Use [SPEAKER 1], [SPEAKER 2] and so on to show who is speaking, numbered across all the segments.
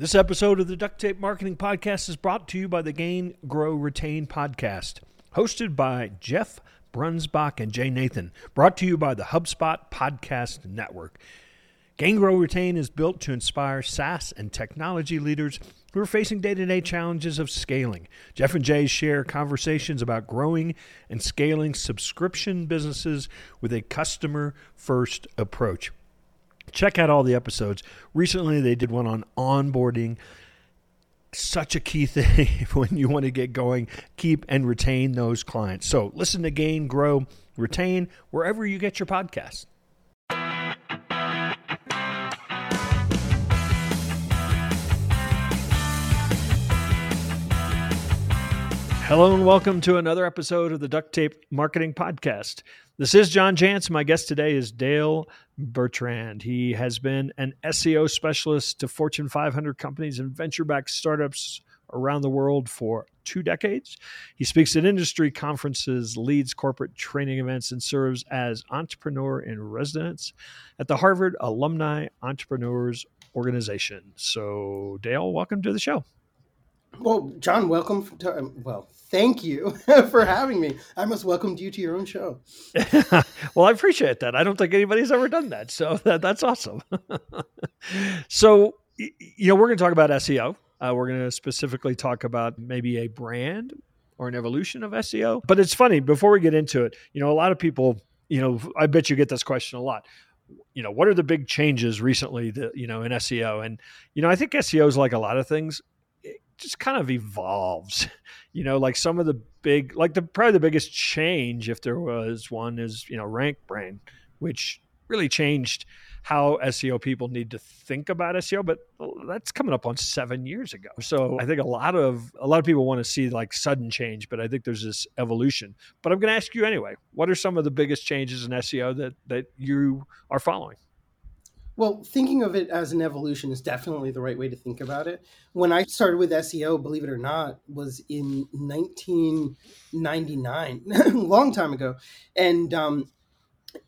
[SPEAKER 1] This episode of the Duct Tape Marketing Podcast is brought to you by the Gain, Grow, Retain podcast, hosted by Jeff Breunsbach and Jay Nathan, brought to you by the HubSpot Podcast Network. Gain, Grow, Retain is built to inspire SaaS and technology leaders who are facing day to day challenges of scaling. Jeff and Jay share conversations about growing and scaling subscription businesses with a customer first approach. Check out all the episodes. Recently, they did one on onboarding. Such a key thing when you want to get going, keep and retain those clients. So, listen to Gain, Grow, Retain wherever you get your podcasts. Hello and welcome to another episode of the Duct Tape Marketing Podcast. This is John Jantsch. My guest today is Dale Bertrand. He has been an SEO specialist to Fortune 500 companies and venture backed startups around the world for two decades. He speaks at industry conferences, leads corporate training events, and serves as entrepreneur in residence at the Harvard Alumni Entrepreneurs Organization. So, Dale, welcome to the show.
[SPEAKER 2] Well, John, welcome to, um, well, thank you for having me. I must welcome you to your own show.
[SPEAKER 1] well, I appreciate that. I don't think anybody's ever done that. So that, that's awesome. so, you know, we're going to talk about SEO. Uh, we're going to specifically talk about maybe a brand or an evolution of SEO. But it's funny, before we get into it, you know, a lot of people, you know, I bet you get this question a lot you know what are the big changes recently that you know in SEO and you know I think SEO is like a lot of things just kind of evolves. You know, like some of the big, like the probably the biggest change, if there was one, is you know Rank Brain, which really changed how SEO people need to think about SEO. But oh, that's coming up on seven years ago. So I think a lot of a lot of people want to see like sudden change, but I think there's this evolution. But I'm going to ask you anyway. What are some of the biggest changes in SEO that that you are following?
[SPEAKER 2] Well, thinking of it as an evolution is definitely the right way to think about it. When I started with SEO, believe it or not, was in 1999, a long time ago. And um,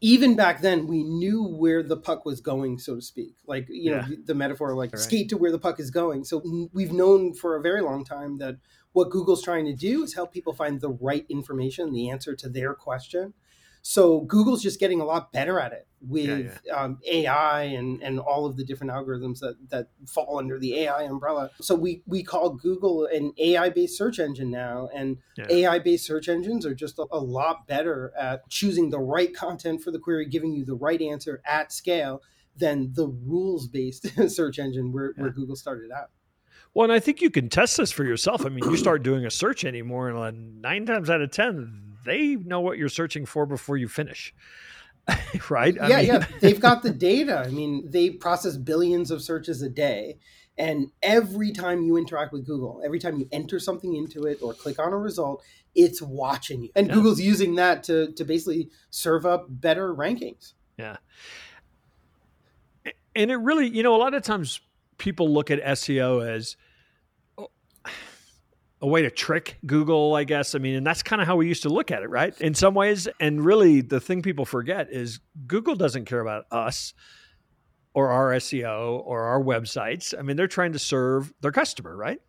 [SPEAKER 2] even back then, we knew where the puck was going, so to speak. Like, you yeah. know, the, metaphor, like skate to where the puck is going. So we've known for a very long time that what Google's trying to do is help people find the right information, the answer to their question so Google's just getting a lot better at it with yeah, yeah. Um, AI and, and all of the different algorithms that, that fall under the AI umbrella. So we, we call Google an AI based search engine now, and yeah. AI based search engines are just a, a, lot better at choosing the right content for the query, giving you the right answer at scale than the rules based search engine where, where Google started out.
[SPEAKER 1] Well, and I think you can test this for yourself. I mean, you start doing a search anymore, and nine times out of 10, they know what you're searching for before you finish. right?
[SPEAKER 2] I yeah, mean... yeah. They've got the data. I mean, they process billions of searches a day. And every time you interact with Google, every time you enter something into it or click on a result, it's watching you. And yeah. Google's using that to, to basically serve up better rankings.
[SPEAKER 1] Yeah. And it really, you know, a lot of times people look at SEO as, a way to trick Google, I guess. I mean, and that's kind of how we used to look at it, right? In some ways. And really, the thing people forget is Google doesn't care about us or our SEO or our websites. I mean, they're trying to serve their customer, right?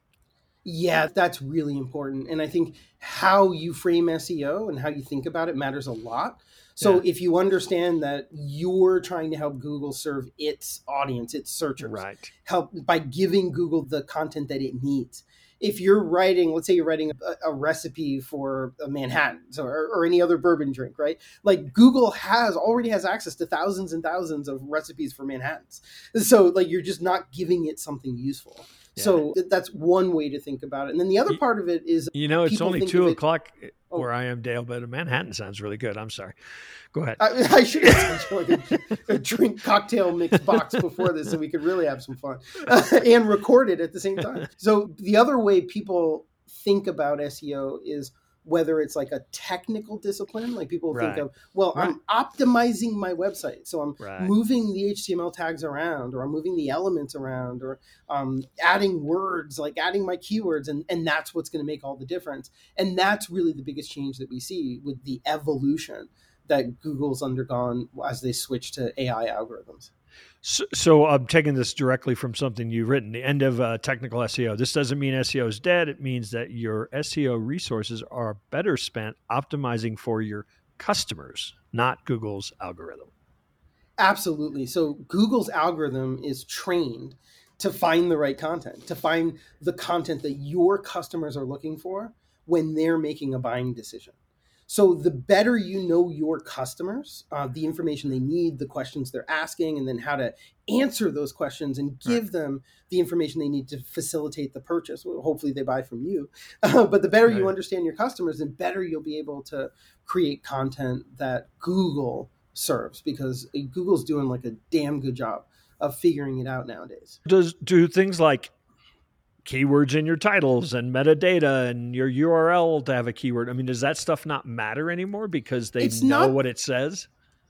[SPEAKER 2] Yeah, that's really important. And I think how you frame SEO and how you think about it matters a lot. So yeah. if you understand that you're trying to help Google serve its audience, its searchers,
[SPEAKER 1] right.
[SPEAKER 2] help by giving Google the content that it needs if you're writing, let's say you're writing a, a recipe for a Manhattan or, or, any other bourbon drink, right? Like Google has already has access to thousands and thousands of recipes for Manhattans. So like you're just not giving it something useful. Yeah. So that's one way to think about it. And then the other part of it is,
[SPEAKER 1] you know, it's only two o'clock it, oh. where I am, Dale, but Manhattan sounds really good. I'm sorry. Go ahead.
[SPEAKER 2] I, I should have like a, a, drink cocktail mix box before this so we could really have some fun and record it at the same time. So the other way people think about SEO is whether it's like a technical discipline, like people right. think of, well, right. I'm optimizing my website. So I'm right. moving the HTML tags around, or I'm moving the elements around, or um, adding words, like adding my keywords. And, and that's what's going to make all the difference. And that's really the biggest change that we see with the evolution that Google's undergone as they switch to AI algorithms.
[SPEAKER 1] So, so, I'm taking this directly from something you've written. The end of uh, technical SEO. This doesn't mean SEO is dead. It means that your SEO resources are better spent optimizing for your customers, not Google's algorithm.
[SPEAKER 2] Absolutely. So Google's algorithm is trained to find the right content, to find the content that your customers are looking for when they're making a buying decision. So the better you know your customers, uh, the information they need, the questions they're asking, and then how to answer those questions and give right. them the information they need to facilitate the purchase. Well, hopefully they buy from you. Uh, but the better right. you understand your customers, the better you'll be able to create content that Google serves because Google's doing like a damn good job of figuring it out nowadays.
[SPEAKER 1] Does do things like keywords in your titles and metadata and your URL to have a keyword. I mean, does that stuff not matter anymore because they it's know not, what it says?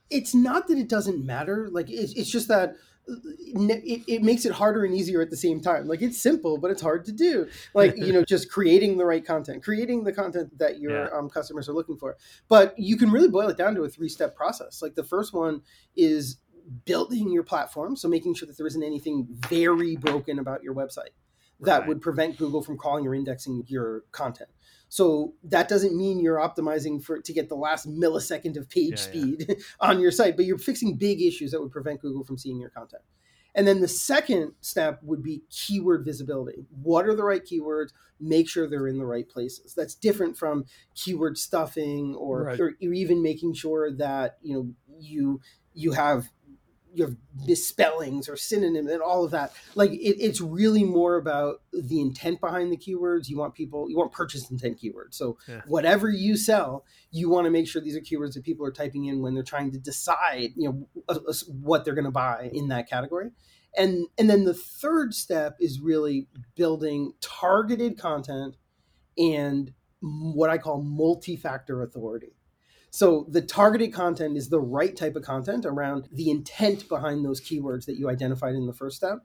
[SPEAKER 2] It's not that it doesn't matter. Like it's, it's just that it, it makes it harder and easier at the same time. Like it's simple, but it's hard to do. Like you know, just creating the right content, creating the content that your yeah. um, customers are looking for. But you can really boil it down to a three step process. Like the first one is building your platform, so making sure that there isn't anything very broken about your website that right. would prevent Google from crawling or indexing your content. So that doesn't mean you're optimizing for to get the last millisecond of page yeah, speed yeah. on your site, but you're fixing big issues that would prevent Google from seeing your content. And then the second step would be keyword visibility. What are the right keywords? Make sure they're in the right places. That's different from keyword stuffing or, right. or even making sure that you know you you have you have misspellings or synonyms and all of that. Like it, it's really more about the intent behind the keywords. You want people, you want purchase intent keywords. So yeah. whatever you sell, you want to make sure these are keywords that people are typing in when they're trying to decide, you know, uh, uh, what they're going to buy in that category. And and then the third step is really building targeted content and what I call multi-factor authority. So the targeted content is the right type of content around the intent behind those keywords that you identified in the first step.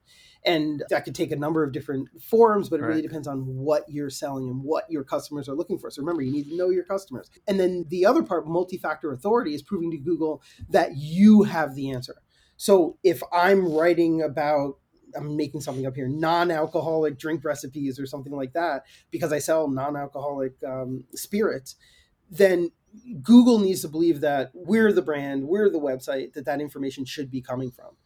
[SPEAKER 2] And that could take a number of different forms, but it right. really depends on what you're selling and what your customers are looking for. So remember, you need to know your customers. And then the other part, multi factor authority, is proving to Google that you have the answer. So if I'm writing about I'm making something up here, non-alcoholic drink recipes or something like that, because I sell non-alcoholic um, spirits, then Google needs to believe that we're the brand, we're the website that that information should be coming from.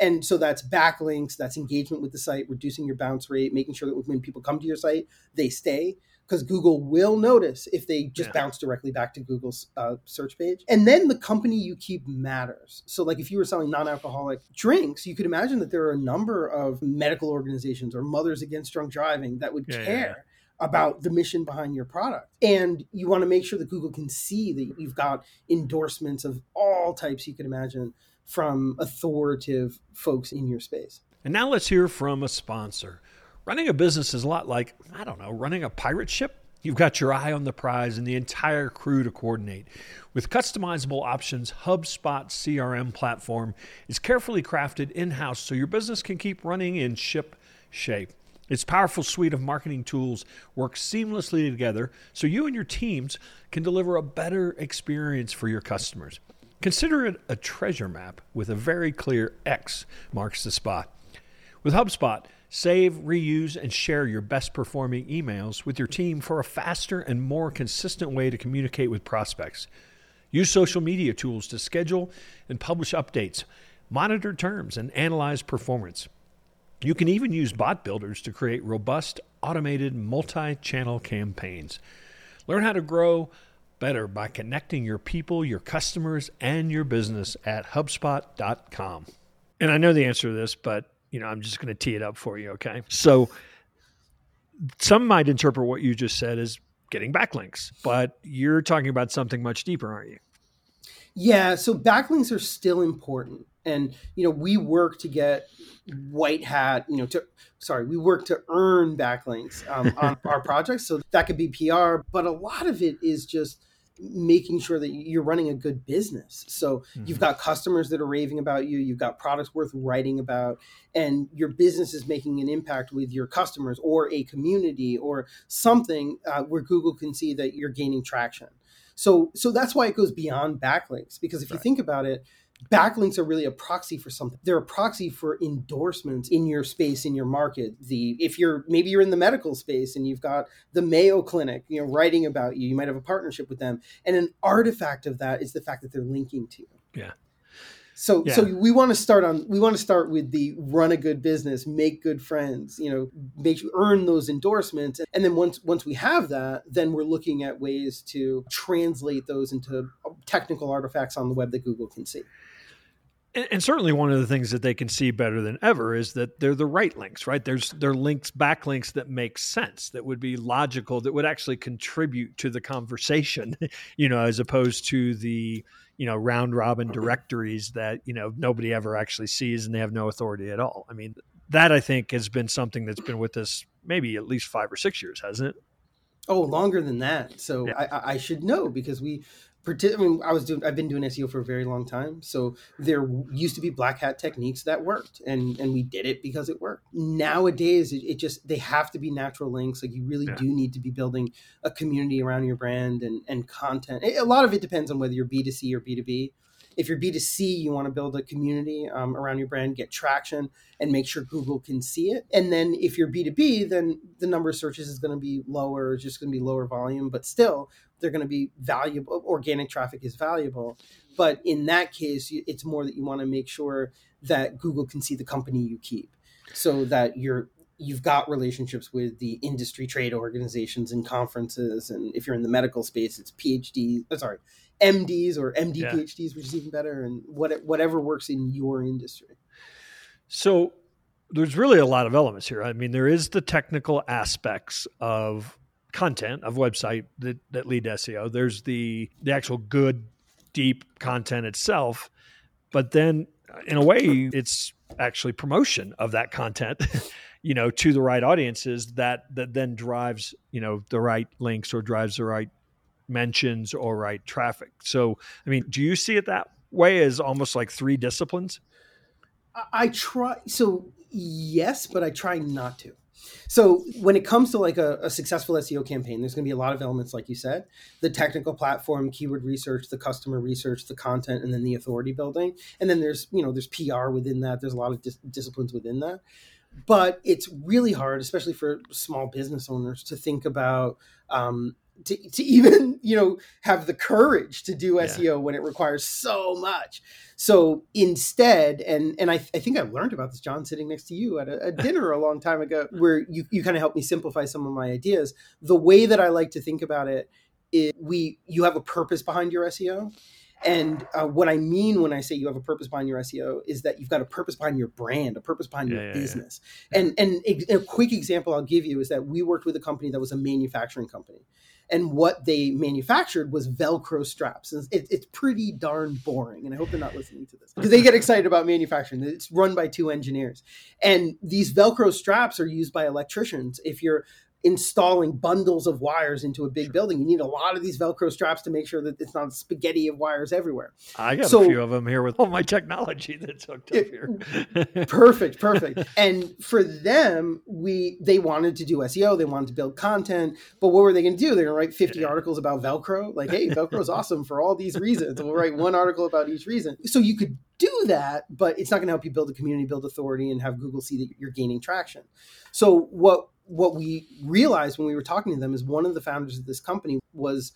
[SPEAKER 2] And so that's backlinks, that's engagement with the site, reducing your bounce rate, making sure that when people come to your site, they stay because Google will notice if they just yeah. bounce directly back to Google's uh, search page. And then the company you keep matters. So, like if you were selling non alcoholic drinks, you could imagine that there are a number of medical organizations or Mothers Against Drunk Driving that would yeah, care. About the mission behind your product. And you want to make sure that Google can see that you've got endorsements of all types you can imagine from authoritative folks in your space.
[SPEAKER 1] And now let's hear from a sponsor. Running a business is a lot like, I don't know, running a pirate ship. You've got your eye on the prize and the entire crew to coordinate. With customizable options, HubSpot CRM platform is carefully crafted in house so your business can keep running in ship shape. Its powerful suite of marketing tools work seamlessly together so you and your teams can deliver a better experience for your customers. Consider it a treasure map with a very clear X marks the spot. With HubSpot, save, reuse, and share your best performing emails with your team for a faster and more consistent way to communicate with prospects. Use social media tools to schedule and publish updates, monitor terms, and analyze performance. You can even use bot builders to create robust, automated, multi channel campaigns. Learn how to grow better by connecting your people, your customers, and your business at HubSpot.com. And I know the answer to this, but you know, I'm just going to tee it up for you, okay? So some might interpret what you just said as getting backlinks, but you're talking about something much deeper, aren't you?
[SPEAKER 2] Yeah, so backlinks are still important. And you know, we work to get white hat, you know, to sorry, we work to earn backlinks um, on our projects. So that could be PR, but a lot of it is just making sure that you're running a good business. So mm-hmm. you've got customers that are raving about you, you've got products worth writing about, and your business is making an impact with your customers or a community or something uh, where Google can see that you're gaining traction. So so that's why it goes beyond backlinks because if right. you think about it, backlinks are really a proxy for something. They're a proxy for endorsements in your space in your market. The if you're maybe you're in the medical space and you've got the mayo clinic you know writing about you you might have a partnership with them. And an artifact of that is the fact that they're linking to you.
[SPEAKER 1] Yeah.
[SPEAKER 2] So yeah. so we want to start on we want to start with the run a good business, make good friends, you know, make earn those endorsements, and then once once we have that, then we're looking at ways to translate those into technical artifacts on the web that Google can see.
[SPEAKER 1] And, and, certainly one of the things that they can see better than ever is that they're the right links, right? There's they're links, backlinks that make sense, that would be logical, that would actually contribute to the conversation, you know, as opposed to the you know round robin directories that you know nobody ever actually sees and they have no authority at all. I mean, that I think has been something that's been with us maybe at least five or six years, hasn't it?
[SPEAKER 2] Oh, longer than that. So yeah. I, I, should know because we I mean, I was doing. I've been doing SEO for a very long time, so there used to be black hat techniques that worked, and and we did it because it worked. Nowadays, it, it just they have to be natural links. Like you really yeah. do need to be building a community around your brand and and content. A lot of it depends on whether you're B two C or B two B. If you're B two C, you want to build a community um, around your brand, get traction, and make sure Google can see it. And then if you're B two B, then the number of searches is going to be lower, it's just going to be lower volume, but still they're going to be valuable. Organic traffic is valuable. But in that case, it's more that you want to make sure that Google can see the company you keep so that you're you've got relationships with the industry trade organizations and conferences and if you're in the medical space it's phd uh, sorry mds or md yeah. phds which is even better and what, whatever works in your industry
[SPEAKER 1] so there's really a lot of elements here i mean there is the technical aspects of content of website that, that lead to SEO. There's the the actual good deep content itself, but then uh, in a way it's actually promotion of that content, you know, to the right audiences that that then drives, you know, the right links or drives the right mentions or right traffic. So, I mean, do you see it that way as almost like three disciplines?
[SPEAKER 2] I try so yes, but I try not to. So when it comes to like a, a, successful SEO campaign, there's going to be a lot of elements, like you said, the technical platform, keyword research, the customer research, the content, and then the authority building. And then there's you know there's PR within that. There's a lot of dis- disciplines within that. But it's really hard, especially for small business owners, to think about um, to, to even you know have the courage to do SEO yeah. when it requires so much. So instead, and and I, I think I learned about this, John, sitting next to you at a, a dinner a long time ago, where you you kind of helped me simplify some of my ideas. The way that I like to think about it is we you have a purpose behind your SEO. And uh, what I mean when I say you have a purpose behind your SEO is that you've got a purpose behind your brand, a purpose behind yeah, your yeah, business. Yeah. And and a, a quick example I'll give you is that we worked with a company that was a manufacturing company and what they manufactured was Velcro straps. It, it's pretty darn boring, and I hope they're not listening to this because they get excited about manufacturing. It's run by two engineers, and these Velcro straps are used by electricians. If you're installing bundles of wires into a big sure. building. You need a lot of these Velcro straps to make sure that it's not spaghetti of wires everywhere.
[SPEAKER 1] I got so, a few of them here with all my technology that's hooked up here.
[SPEAKER 2] perfect, perfect. And for them, we they wanted to do SEO, they wanted to build content, but what were they going to do? They're going to write 50 yeah. articles about Velcro. Like, hey, Velcro is awesome for all these reasons. We'll write one article about each reason. So you could do that, but it's not going to help you build a community, build authority, and have Google see that you're gaining traction. So what what we realized when we were talking to them is one of the founders of this company was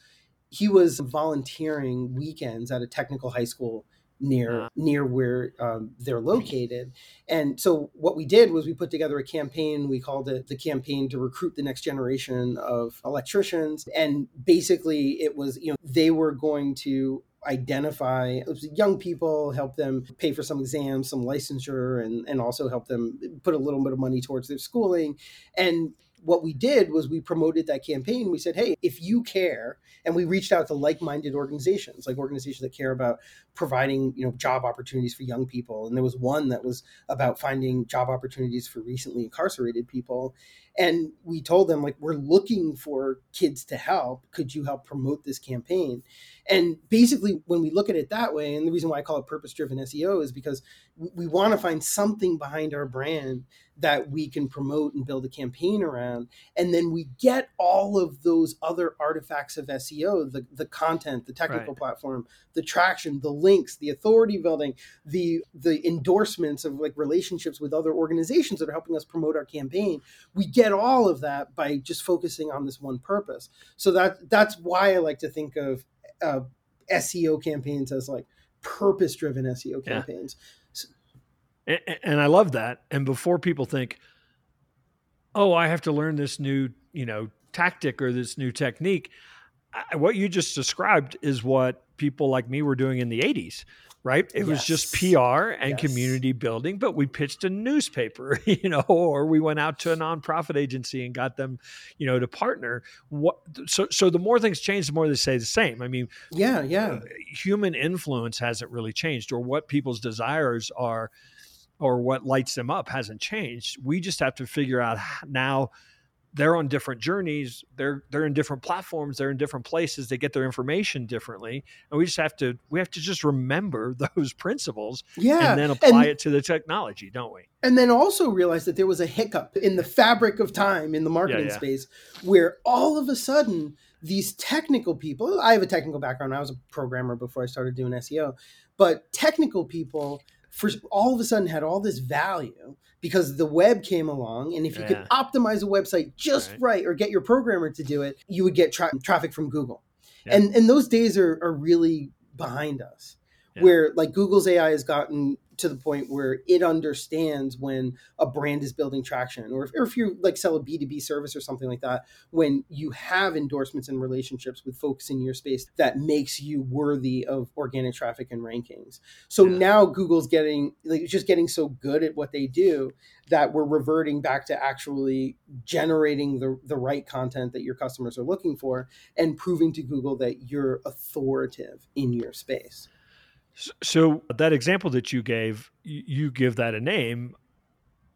[SPEAKER 2] he was volunteering weekends at a technical high school near uh-huh. near where um, they're located. And so what we did was we put together a campaign. We called it the campaign to recruit the next generation of electricians. And basically it was you know they were going to identify young people, help them pay for some exams, some licensure, and, and also help them put a little bit of money towards their schooling. And what we did was we promoted that campaign. We said, hey, if you care, and we reached out to like-minded organizations, like organizations that care about providing, you know, job opportunities for young people. And there was one that was about finding job opportunities for recently incarcerated people. And we told them, like, we're looking for kids to help. Could you help promote this campaign? And basically, when we look at it that way, and the reason why I call it purpose driven SEO is because we want to find something behind our brand that we can promote and build a campaign around. And then we get all of those other artifacts of SEO, the, the content, the technical right. platform, the traction, the links, the authority building, the the endorsements of like relationships with other organizations that are helping us promote our campaign. We get all of that by just focusing on this one purpose. So that that's why I like to think of uh, SEO campaigns as like purpose driven SEO campaigns. Yeah
[SPEAKER 1] and, and I love that. And before people think, oh, I have to learn this new, you know, tactic or this new technique, I, what you just described is what people like me were doing in the 80s right? It yes. was just PR and yes. community building, but we pitched a newspaper, you know, or we went out to a nonprofit agency and got them, you know, to partner. What so so the more things change, the more they say the same. I mean,
[SPEAKER 2] yeah, yeah. Uh,
[SPEAKER 1] human influence hasn't really changed or what people's desires are or what lights them up hasn't changed. We just have to figure out now they're on different journeys they're they're in different platforms they're in different places they get their information differently and we just have to we have to just remember those principles
[SPEAKER 2] yeah
[SPEAKER 1] and then apply and, it to the technology don't we
[SPEAKER 2] and then also realize that there was a hiccup in the fabric of time in the marketing yeah, yeah. space where all of a sudden these technical people i have a technical background i was a programmer before i started doing seo but technical people for all of a sudden had all this value because the web came along and if you yeah. could optimize a website just right. right. or get your programmer to do it you would get tra- traffic from google yeah. and and those days are, are really behind us yeah. where like google's ai has gotten to the point where it understands when a brand is building traction or if, or if you like sell a b2b service or something like that when you have endorsements and relationships with folks in your space that makes you worthy of organic traffic and rankings so yeah. now google's getting like just getting so good at what they do that we're reverting back to actually generating the, the right content that your customers are looking for and proving to google that you're authoritative in your space
[SPEAKER 1] so that example that you gave, you give that a name,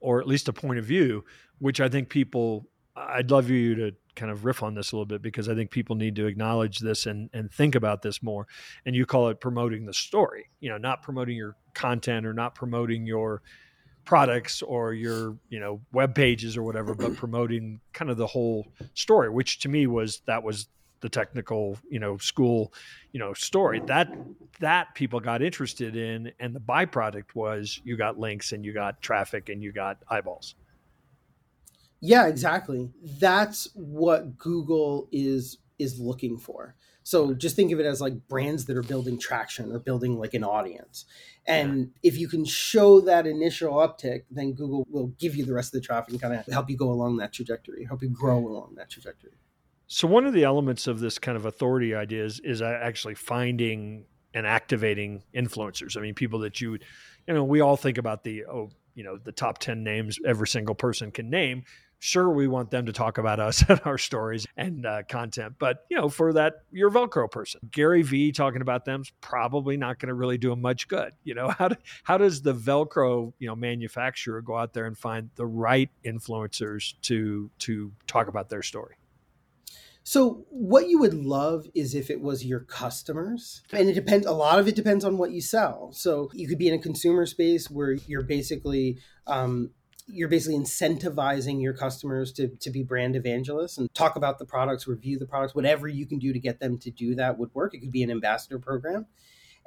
[SPEAKER 1] or at least a point of view, which I think people. I'd love you to kind of riff on this a little bit because I think people need to acknowledge this and and think about this more. And you call it promoting the story. You know, not promoting your content or not promoting your products or your you know web pages or whatever but promoting kind of the whole story which to me was that was the technical you know school you know story that that people got interested in and the byproduct was you got links and you got traffic and you got eyeballs
[SPEAKER 2] yeah exactly that's what google is is looking for so just think of it as like brands that are building traction or building like an audience. And yeah. if you can show that initial uptick, then Google will give you the rest of the traffic and kind of help you go along that trajectory, help you grow along that trajectory.
[SPEAKER 1] So one of the elements of this kind of authority idea is, is actually finding and activating influencers. I mean, people that you, you know, we all think about the oh, you know, the top ten names every single person can name. Sure, we want them to talk about us and our stories and uh, content, but you know, for that, you're a Velcro person. Gary Vee talking about them's probably not going to really do them much good. You know, how do, how does the Velcro you know manufacturer go out there and find the right influencers to to talk about their story?
[SPEAKER 2] So what you would love is if it was your customers. And it depends a lot of it depends on what you sell. So you could be in a consumer space where you're basically um, you're basically incentivizing your customers to, to be brand evangelists and talk about the products, review the products, whatever you can do to get them to do that would work. It could be an ambassador program.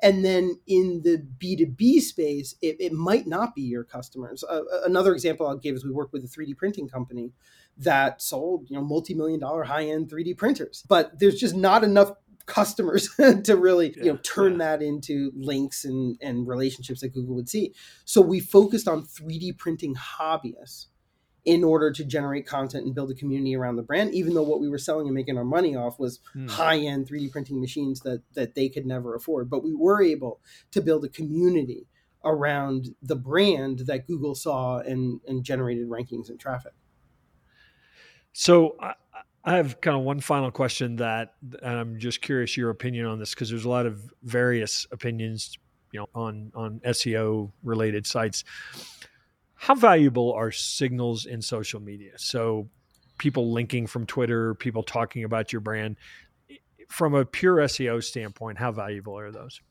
[SPEAKER 2] And then in the B2B space, it, it might not be your customers. Uh, another example I'll give is we work with a 3D printing company that sold, you know, multi-million dollar high-end 3D printers. But there's just not enough customers to really yeah, you know turn yeah. that into links and and relationships that Google would see. So we focused on 3D printing hobbyists in order to generate content and build a community around the brand even though what we were selling and making our money off was hmm. high-end 3d printing machines that that they could never afford but we were able to build a community around the brand that google saw and and generated rankings and traffic
[SPEAKER 1] so I, I have kind of one final question that I'm just curious your opinion on this because there's a lot of various opinions, you know, on on SEO related sites. How valuable are signals in social media? So people linking from Twitter, people talking about your brand from a pure SEO standpoint, how valuable are those?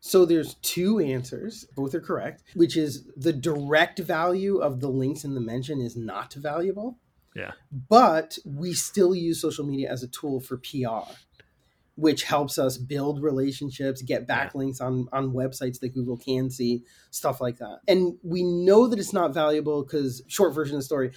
[SPEAKER 2] So there's two answers, both are correct, which is the direct value of the links in the mention is not valuable.
[SPEAKER 1] Yeah.
[SPEAKER 2] But we still use social media as a tool for PR which helps us build relationships, get backlinks on on websites that Google can see, stuff like that. And we know that it's not valuable because short version of the story,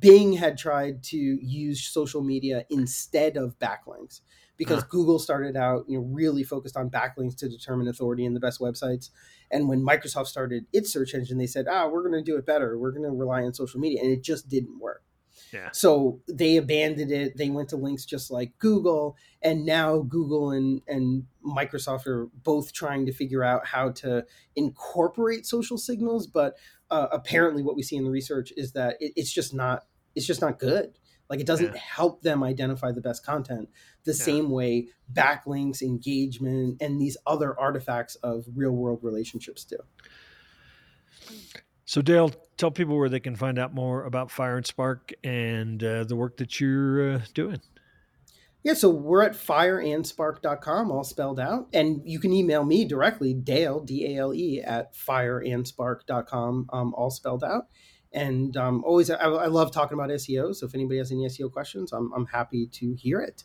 [SPEAKER 2] Bing had tried to use social media instead of backlinks because huh. Google started out, you know, really focused on backlinks to determine authority and the best websites. And when Microsoft started its search engine, they said, "Ah, we're going to do it better. We're going to rely on social media," and it just didn't work.
[SPEAKER 1] Yeah.
[SPEAKER 2] So they abandoned it. They went to links just like Google, and now Google and and Microsoft are both trying to figure out how to incorporate social signals. But uh, apparently, what we see in the research is that it, it's just not it's just not good. Like it doesn't yeah. help them identify the best content the yeah. same way backlinks, engagement, and these other artifacts of real world relationships do.
[SPEAKER 1] So, Dale, tell people where they can find out more about Fire and Spark and uh, the work that you're uh, doing.
[SPEAKER 2] Yeah, so we're at fireandspark.com, all spelled out. And you can email me directly, Dale, D A L E, at fireandspark.com, um, all spelled out. And um, always, I, I, love talking about SEO. So if anybody has any SEO questions, I'm, I'm happy to hear it.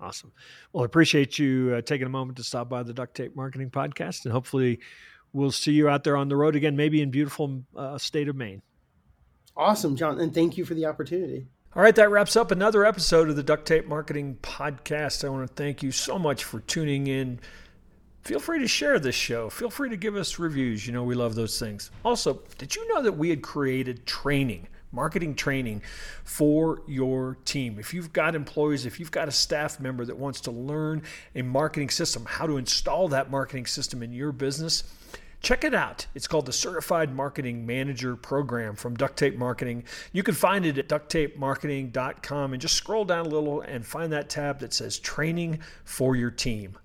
[SPEAKER 1] Awesome. Well, I appreciate you uh, taking a moment to stop by the Duct Tape Marketing Podcast. And hopefully, we'll see you out there on the road again, maybe in beautiful uh, state of Maine.
[SPEAKER 2] Awesome, John, and thank you for the opportunity.
[SPEAKER 1] All right, that wraps up another episode of the Duct Tape Marketing Podcast. I want to thank you so much for tuning in. Feel free to share this show. Feel free to give us reviews. You know, we love those things. Also, did you know that we had created training? marketing training for your team. If you've got employees, if you've got a staff member that wants to learn a marketing system, how to install that marketing system in your business, Check it out. It's called the Certified Marketing Manager Program from Duct Tape Marketing. You can find it at ducttapemarketing.com and just scroll down a little and find that tab that says Training for Your Team.